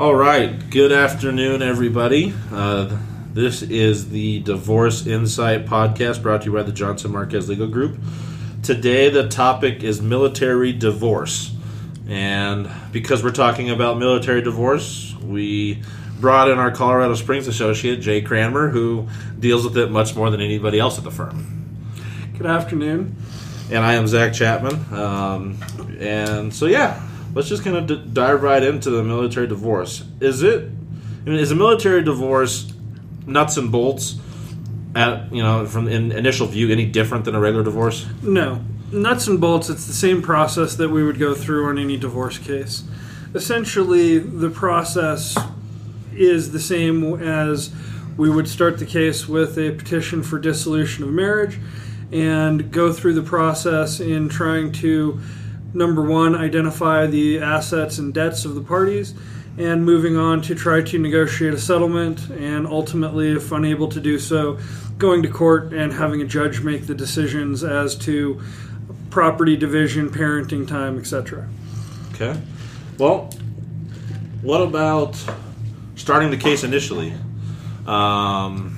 All right. Good afternoon, everybody. Uh, this is the Divorce Insight podcast brought to you by the Johnson Marquez Legal Group. Today, the topic is military divorce. And because we're talking about military divorce, we brought in our Colorado Springs associate, Jay Cranmer, who deals with it much more than anybody else at the firm. Good afternoon. And I am Zach Chapman. Um, and so, yeah, let's just kind of d- dive right into the military divorce. Is it, I mean, is a military divorce nuts and bolts at, you know, from in initial view any different than a regular divorce? No. Nuts and bolts, it's the same process that we would go through on any divorce case. Essentially, the process is the same as we would start the case with a petition for dissolution of marriage and go through the process in trying to number one identify the assets and debts of the parties and moving on to try to negotiate a settlement and ultimately if unable to do so going to court and having a judge make the decisions as to property division parenting time etc Okay. Well, what about starting the case initially? Um,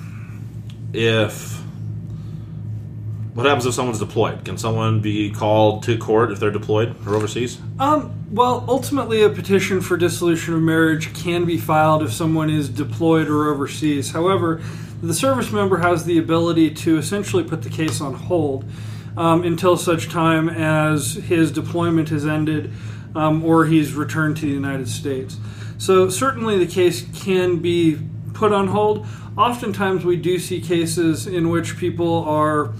if what happens if someone's deployed? Can someone be called to court if they're deployed or overseas? Um, well, ultimately, a petition for dissolution of marriage can be filed if someone is deployed or overseas. However, the service member has the ability to essentially put the case on hold um, until such time as his deployment has ended um, or he's returned to the United States. So, certainly, the case can be put on hold. Oftentimes, we do see cases in which people are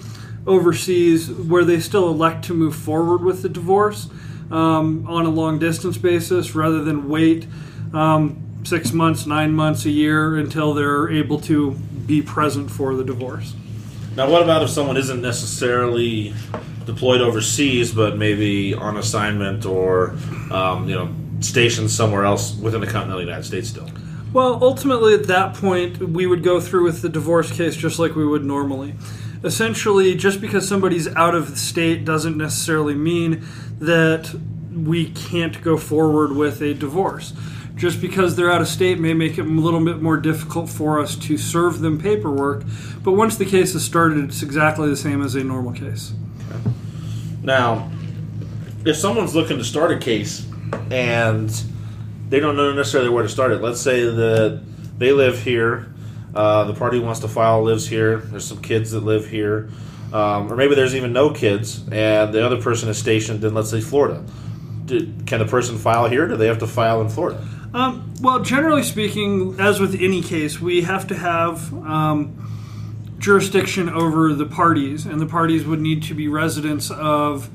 overseas where they still elect to move forward with the divorce um, on a long distance basis rather than wait um, six months, nine months, a year until they're able to be present for the divorce. Now, what about if someone isn't necessarily deployed overseas, but maybe on assignment or um, you know stationed somewhere else within the continental United States still? Well, ultimately, at that point, we would go through with the divorce case just like we would normally. Essentially, just because somebody's out of the state doesn't necessarily mean that we can't go forward with a divorce. Just because they're out of state may make it a little bit more difficult for us to serve them paperwork, but once the case is started, it's exactly the same as a normal case. Now, if someone's looking to start a case and they don't know necessarily where to start it, let's say that they live here, uh, the party wants to file lives here, there's some kids that live here, um, or maybe there's even no kids, and the other person is stationed in, let's say, Florida. Can the person file here? Do they have to file in Florida? Um, well, generally speaking, as with any case, we have to have um, jurisdiction over the parties, and the parties would need to be residents of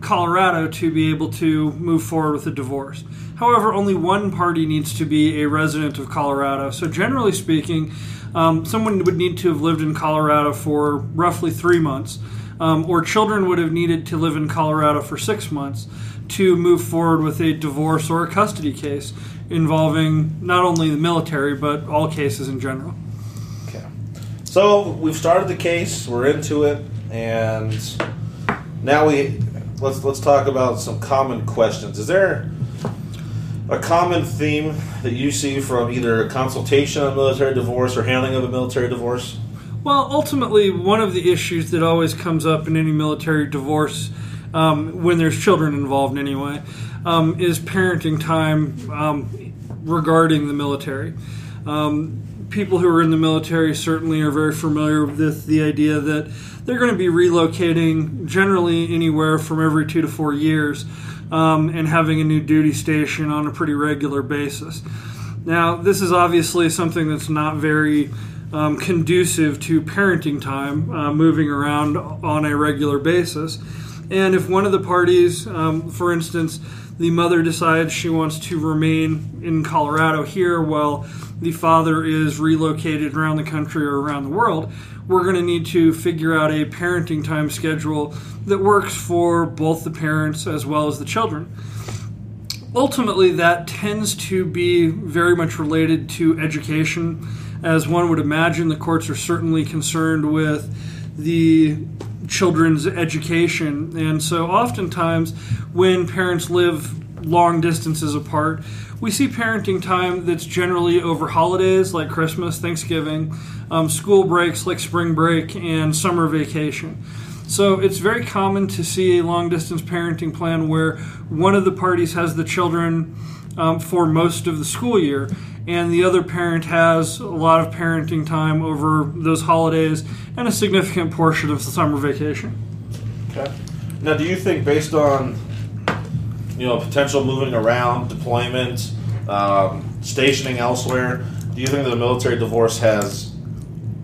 Colorado to be able to move forward with a divorce. However, only one party needs to be a resident of Colorado. So, generally speaking, um, someone would need to have lived in Colorado for roughly three months, um, or children would have needed to live in Colorado for six months to move forward with a divorce or a custody case involving not only the military but all cases in general. Okay. So we've started the case, we're into it, and now we let's let's talk about some common questions. Is there a common theme that you see from either a consultation on military divorce or handling of a military divorce? Well, ultimately, one of the issues that always comes up in any military divorce, um, when there's children involved anyway, um, is parenting time um, regarding the military. Um, people who are in the military certainly are very familiar with the idea that they're going to be relocating generally anywhere from every two to four years um, and having a new duty station on a pretty regular basis. Now, this is obviously something that's not very um, conducive to parenting time, uh, moving around on a regular basis. And if one of the parties, um, for instance, the mother decides she wants to remain in Colorado here while the father is relocated around the country or around the world, we're going to need to figure out a parenting time schedule that works for both the parents as well as the children. Ultimately, that tends to be very much related to education. As one would imagine, the courts are certainly concerned with the children's education. And so, oftentimes, when parents live long distances apart. We see parenting time that's generally over holidays like Christmas, Thanksgiving, um, school breaks like spring break, and summer vacation. So it's very common to see a long distance parenting plan where one of the parties has the children um, for most of the school year, and the other parent has a lot of parenting time over those holidays and a significant portion of the summer vacation. Okay. Now, do you think, based on you know potential moving around, deployment, um, stationing elsewhere, do you think that a military divorce has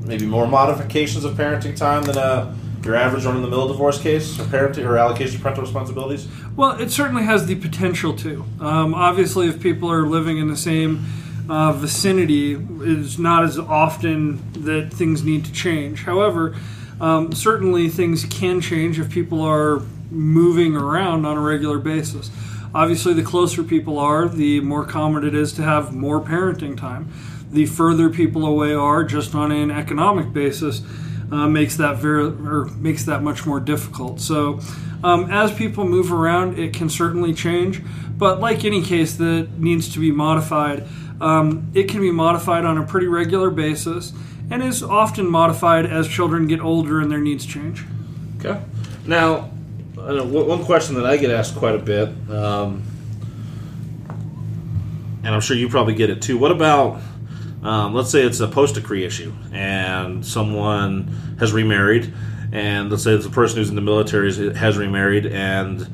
maybe more modifications of parenting time than a your average run-of-the-mill divorce case or parenting or allocation of parental responsibilities? Well, it certainly has the potential to. Um, obviously, if people are living in the same uh, vicinity, it's not as often that things need to change. However, um, certainly things can change if people are moving around on a regular basis. Obviously, the closer people are, the more common it is to have more parenting time. The further people away are, just on an economic basis, uh, makes that very or makes that much more difficult. So, um, as people move around, it can certainly change. But like any case that needs to be modified, um, it can be modified on a pretty regular basis and is often modified as children get older and their needs change. Okay. Now, one question that I get asked quite a bit, um, and I'm sure you probably get it too. What about um, let's say it's a post decree issue and someone has remarried, and let's say it's a person who's in the military has remarried and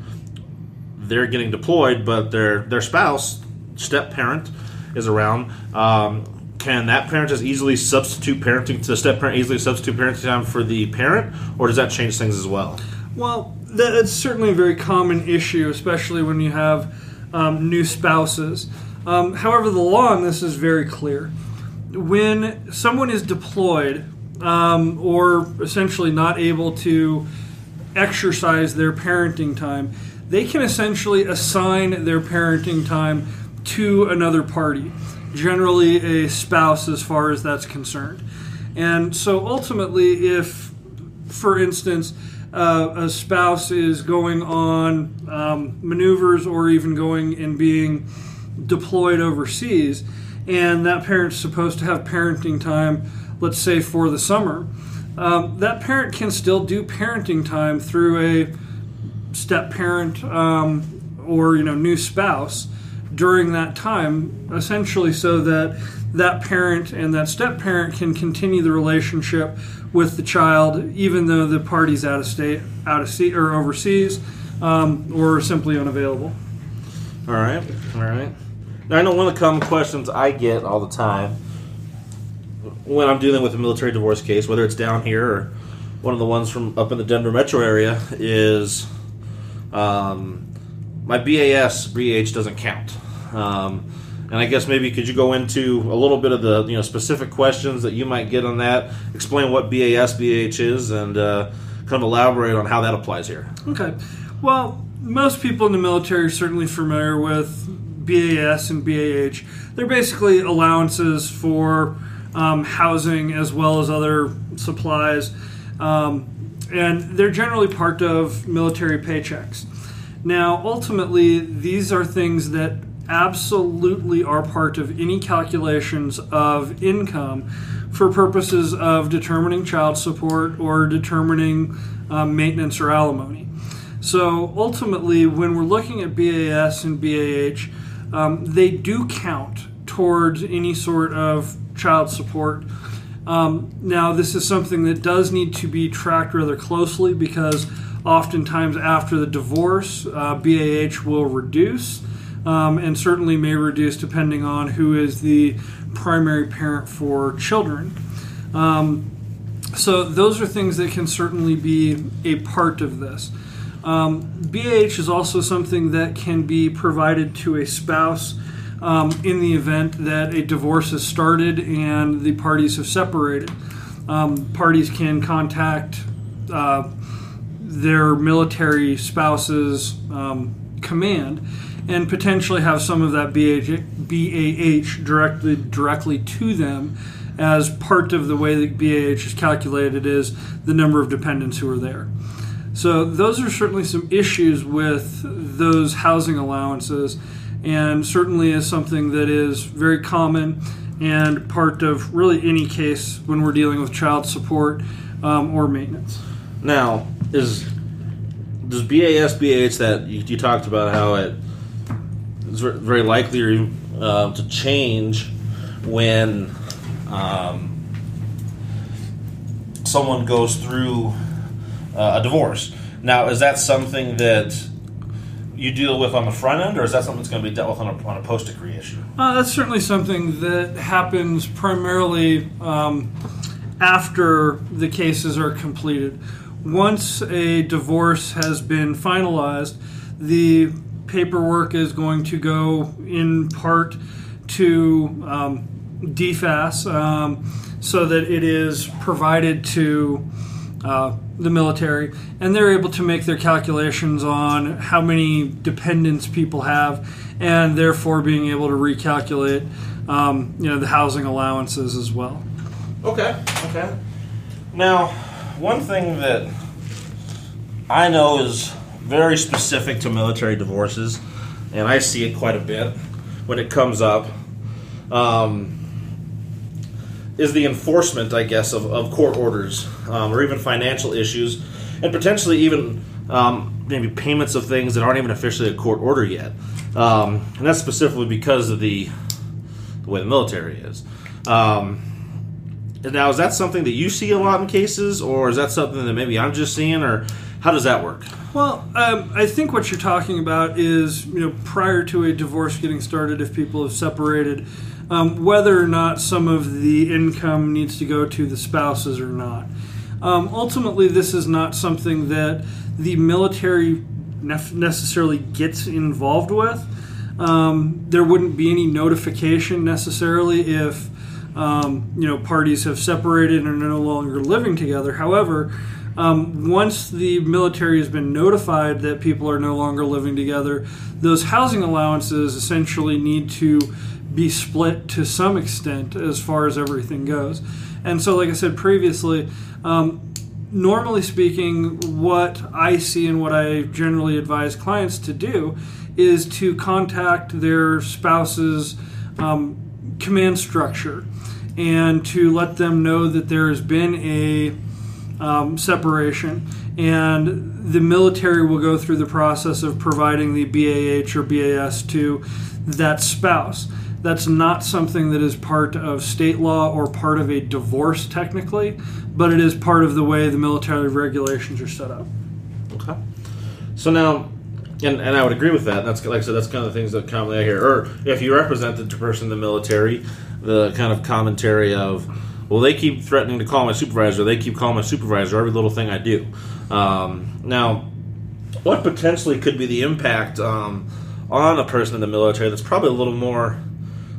they're getting deployed, but their their spouse, step parent, is around. Um, can that parent just easily substitute parenting to the step parent easily substitute parenting time for the parent, or does that change things as well? Well, that's certainly a very common issue, especially when you have um, new spouses. Um, however, the law on this is very clear when someone is deployed um, or essentially not able to exercise their parenting time, they can essentially assign their parenting time to another party, generally a spouse, as far as that's concerned. And so ultimately, if, for instance, uh, a spouse is going on um, maneuvers or even going and being deployed overseas, and that parent's supposed to have parenting time, let's say for the summer, um, that parent can still do parenting time through a step parent um, or you know new spouse during that time, essentially so that that parent and that step parent can continue the relationship with the child, even though the party's out of state, out of seat, or overseas, um, or simply unavailable. All right, all right. Now, I know one of the common questions I get all the time when I'm dealing with a military divorce case, whether it's down here or one of the ones from up in the Denver metro area, is um, my BAS BAH doesn't count. Um, and I guess maybe could you go into a little bit of the you know specific questions that you might get on that? Explain what BAS BAH is, and uh, kind of elaborate on how that applies here. Okay. Well, most people in the military are certainly familiar with BAS and BAH. They're basically allowances for um, housing as well as other supplies, um, and they're generally part of military paychecks. Now, ultimately, these are things that absolutely are part of any calculations of income for purposes of determining child support or determining um, maintenance or alimony. So ultimately, when we're looking at BAS and BAH, um, they do count towards any sort of child support. Um, now, this is something that does need to be tracked rather closely because oftentimes after the divorce, uh, BAH will reduce um, and certainly may reduce depending on who is the primary parent for children. Um, so, those are things that can certainly be a part of this. Um, BAH is also something that can be provided to a spouse um, in the event that a divorce has started and the parties have separated. Um, parties can contact uh, their military spouse's um, command and potentially have some of that BAH, directly directly to them as part of the way that BAH is calculated is the number of dependents who are there. So those are certainly some issues with those housing allowances, and certainly is something that is very common and part of really any case when we're dealing with child support um, or maintenance. Now, is does BAS BAH that you, you talked about how it is very likely uh, to change when um, someone goes through uh, a divorce. Now, is that something that you deal with on the front end, or is that something that's going to be dealt with on a, on a post decree issue? Uh, that's certainly something that happens primarily um, after the cases are completed. Once a divorce has been finalized, the paperwork is going to go in part to um, DFAS um, so that it is provided to uh, the military, and they're able to make their calculations on how many dependents people have, and therefore being able to recalculate, um, you know, the housing allowances as well. Okay, okay. Now, one thing that I know is very specific to military divorces, and I see it quite a bit when it comes up, um, is the enforcement, I guess, of, of court orders um, or even financial issues, and potentially even um, maybe payments of things that aren't even officially a court order yet. Um, and that's specifically because of the, the way the military is. Um, now, is that something that you see a lot in cases, or is that something that maybe I'm just seeing, or how does that work? Well, um, I think what you're talking about is, you know, prior to a divorce getting started, if people have separated, um, whether or not some of the income needs to go to the spouses or not. Um, ultimately, this is not something that the military nef- necessarily gets involved with. Um, there wouldn't be any notification necessarily if um, you know parties have separated and are no longer living together. However, um, once the military has been notified that people are no longer living together, those housing allowances essentially need to be split to some extent as far as everything goes. And so, like I said previously, um, normally speaking, what I see and what I generally advise clients to do is to contact their spouse's um, command structure and to let them know that there has been a um, separation and the military will go through the process of providing the BAH or BAS to that spouse. That's not something that is part of state law or part of a divorce, technically, but it is part of the way the military regulations are set up. Okay. So now, and, and I would agree with that. That's like I said, that's kind of the things that commonly I hear. Or if you represent the person in the military, the kind of commentary of, well, they keep threatening to call my supervisor. They keep calling my supervisor every little thing I do. Um, now, what potentially could be the impact um, on a person in the military that's probably a little more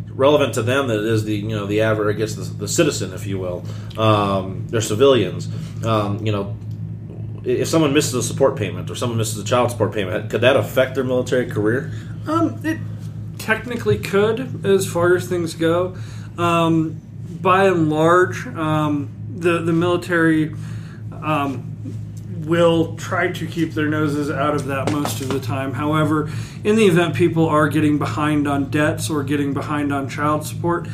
relevant to them than it is the you know the average, I guess the, the citizen, if you will. Um, they're civilians. Um, you know, if someone misses a support payment or someone misses a child support payment, could that affect their military career? Um, it technically could, as far as things go. Um, by and large, um, the the military um, will try to keep their noses out of that most of the time. However, in the event people are getting behind on debts or getting behind on child support,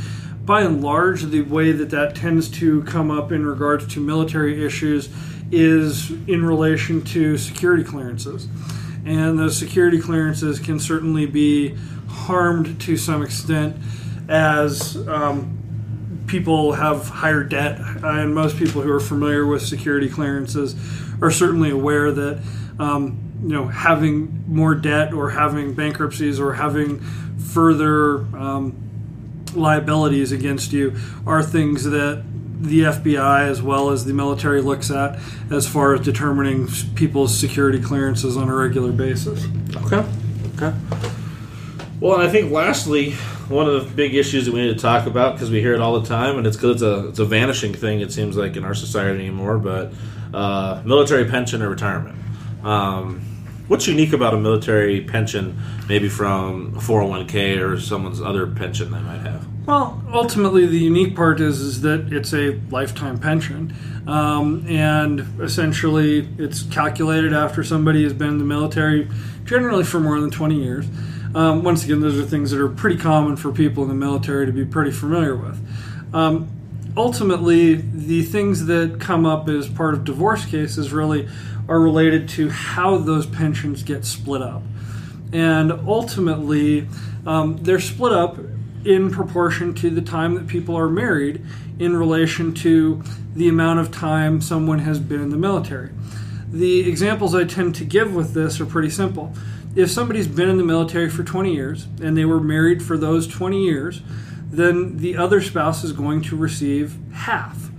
by and large, the way that that tends to come up in regards to military issues is in relation to security clearances. And those security clearances can certainly be harmed to some extent as um, people have higher debt. And most people who are familiar with security clearances are certainly aware that. Um, you know, having more debt or having bankruptcies or having further um, liabilities against you are things that the FBI as well as the military looks at as far as determining people's security clearances on a regular basis. Okay. Okay. Well, and I think lastly, one of the big issues that we need to talk about because we hear it all the time, and it's because it's a it's a vanishing thing. It seems like in our society anymore, but uh, military pension or retirement. Um, What's unique about a military pension, maybe from a 401k or someone's other pension they might have? Well, ultimately, the unique part is is that it's a lifetime pension, um, and essentially, it's calculated after somebody has been in the military, generally for more than twenty years. Um, once again, those are things that are pretty common for people in the military to be pretty familiar with. Um, ultimately, the things that come up as part of divorce cases really are related to how those pensions get split up. And ultimately, um, they're split up in proportion to the time that people are married in relation to the amount of time someone has been in the military. The examples I tend to give with this are pretty simple. If somebody's been in the military for 20 years and they were married for those 20 years, then the other spouse is going to receive half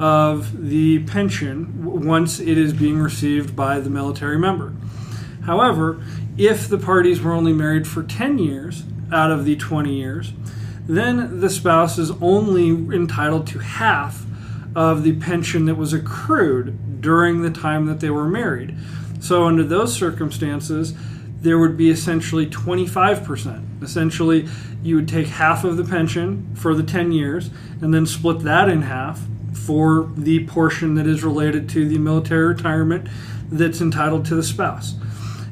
of the pension once it is being received by the military member. However, if the parties were only married for 10 years out of the 20 years, then the spouse is only entitled to half of the pension that was accrued during the time that they were married. So, under those circumstances, there would be essentially 25%. Essentially, you would take half of the pension for the 10 years and then split that in half for the portion that is related to the military retirement that's entitled to the spouse.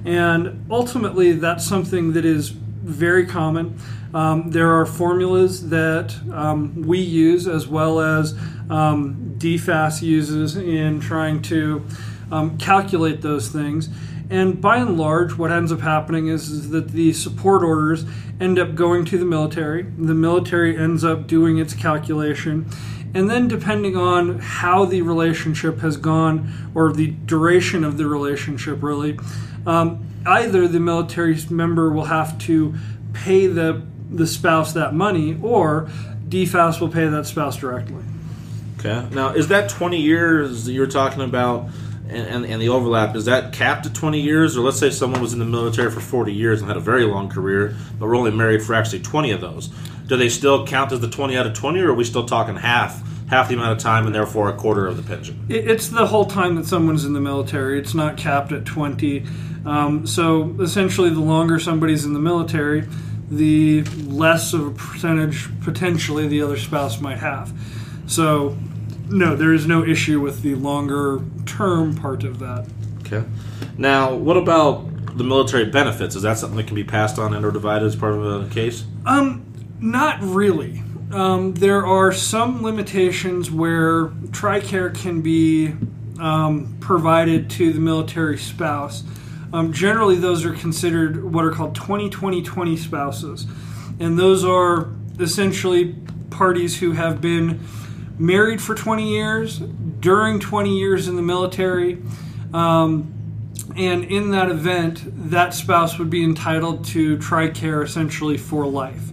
And ultimately, that's something that is very common. Um, there are formulas that um, we use as well as um, DFAS uses in trying to um, calculate those things. And by and large, what ends up happening is, is, that the support orders end up going to the military. The military ends up doing its calculation. And then, depending on how the relationship has gone or the duration of the relationship, really, um, either the military member will have to pay the the spouse that money, or DFAS will pay that spouse directly. Okay. Now, is that 20 years that you're talking about and, and, and, the overlap, is that capped at 20 years? Or let's say someone was in the military for 40 years and had a very long career, but were only married for actually 20 of those. Do they still count as the 20 out of 20, or are we still talking half? Half the amount of time and therefore a quarter of the pension. It's the whole time that someone's in the military. It's not capped at 20. Um, so essentially, the longer somebody's in the military, the less of a percentage potentially the other spouse might have. So, no, there is no issue with the longer term part of that. Okay. Now, what about the military benefits? Is that something that can be passed on and or divided as part of a case? Um, not really. Um, there are some limitations where TRICARE can be um, provided to the military spouse. Um, generally, those are considered what are called 20 20 20 spouses. And those are essentially parties who have been married for 20 years, during 20 years in the military. Um, and in that event, that spouse would be entitled to TRICARE essentially for life.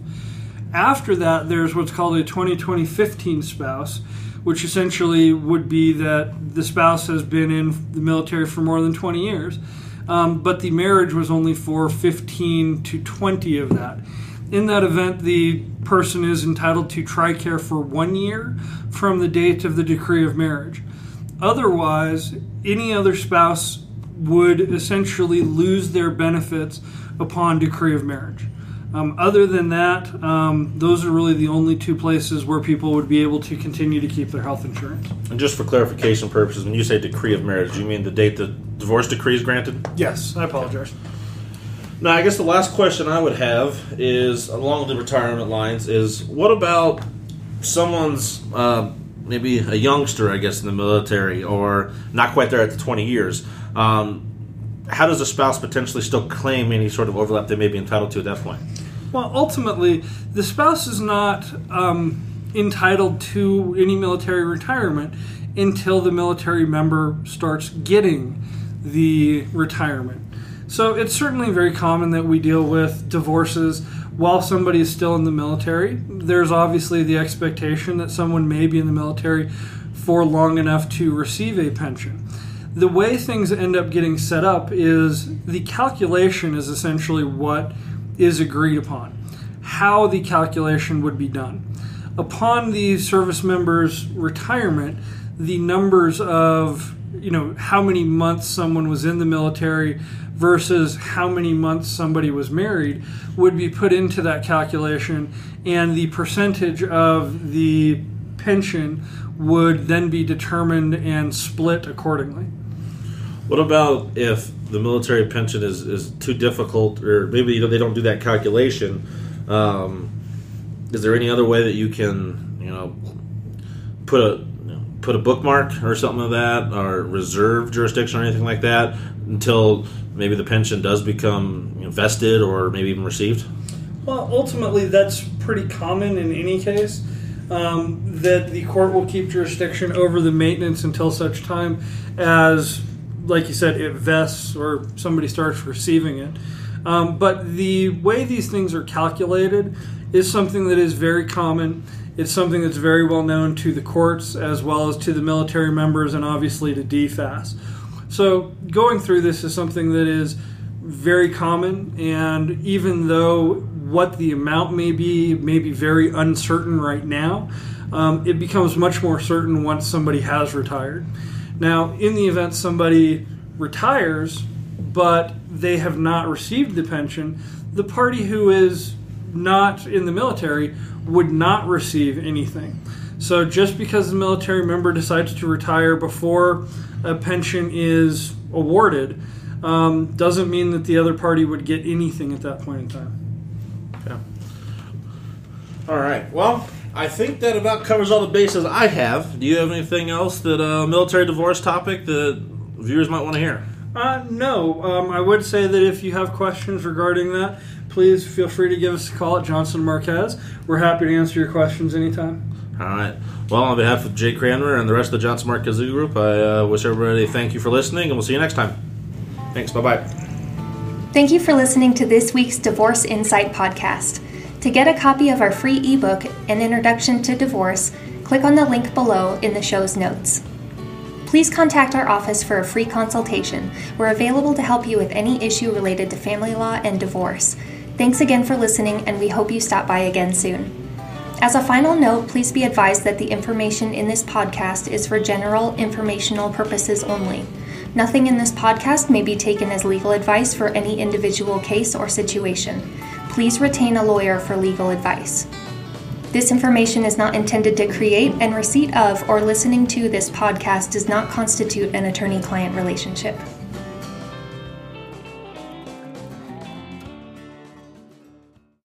After that, there's what's called a 20 20 15 spouse, which essentially would be that the spouse has been in the military for more than 20 years um, but the marriage was only for 15 to 20 of that. In that event, the person is entitled to TRICARE for one year from the date of the decree of marriage. Otherwise, any other spouse would essentially lose their benefits upon decree of marriage. Um, other than that, um, those are really the only two places where people would be able to continue to keep their health insurance. And just for clarification purposes, when you say decree of marriage, do you mean the date the divorce decree is granted? Yes, I apologize. Now, I guess the last question I would have is along the retirement lines is what about someone's uh, maybe a youngster, I guess, in the military or not quite there at the 20 years? Um, how does a spouse potentially still claim any sort of overlap they may be entitled to at that point? Well, ultimately, the spouse is not um, entitled to any military retirement until the military member starts getting the retirement. So it's certainly very common that we deal with divorces while somebody is still in the military. There's obviously the expectation that someone may be in the military for long enough to receive a pension the way things end up getting set up is the calculation is essentially what is agreed upon, how the calculation would be done. Upon the service member's retirement, the numbers of you know how many months someone was in the military versus how many months somebody was married would be put into that calculation, and the percentage of the pension would then be determined and split accordingly. What about if the military pension is, is too difficult, or maybe you know, they don't do that calculation? Um, is there any other way that you can, you know, put a you know, put a bookmark or something of that, or reserve jurisdiction or anything like that until maybe the pension does become vested or maybe even received? Well, ultimately, that's pretty common in any case. Um, that the court will keep jurisdiction over the maintenance until such time as, like you said, it vests or somebody starts receiving it. Um, but the way these things are calculated is something that is very common. It's something that's very well known to the courts as well as to the military members and obviously to DFAS. So going through this is something that is very common, and even though what the amount may be may be very uncertain right now, um, it becomes much more certain once somebody has retired. Now, in the event somebody retires, but they have not received the pension, the party who is not in the military would not receive anything. So just because the military member decides to retire before a pension is awarded, um, doesn't mean that the other party would get anything at that point in time. Yeah. All right. Well, I think that about covers all the bases I have. Do you have anything else that a uh, military divorce topic that viewers might want to hear? Uh, no. Um, I would say that if you have questions regarding that, please feel free to give us a call at Johnson Marquez. We're happy to answer your questions anytime. All right. Well, on behalf of Jake Cranmer and the rest of the Johnson Marquez Group, I uh, wish everybody thank you for listening, and we'll see you next time. Thanks. Bye bye. Thank you for listening to this week's Divorce Insight podcast. To get a copy of our free ebook, An Introduction to Divorce, click on the link below in the show's notes. Please contact our office for a free consultation. We're available to help you with any issue related to family law and divorce. Thanks again for listening, and we hope you stop by again soon. As a final note, please be advised that the information in this podcast is for general informational purposes only. Nothing in this podcast may be taken as legal advice for any individual case or situation. Please retain a lawyer for legal advice. This information is not intended to create, and receipt of or listening to this podcast does not constitute an attorney client relationship.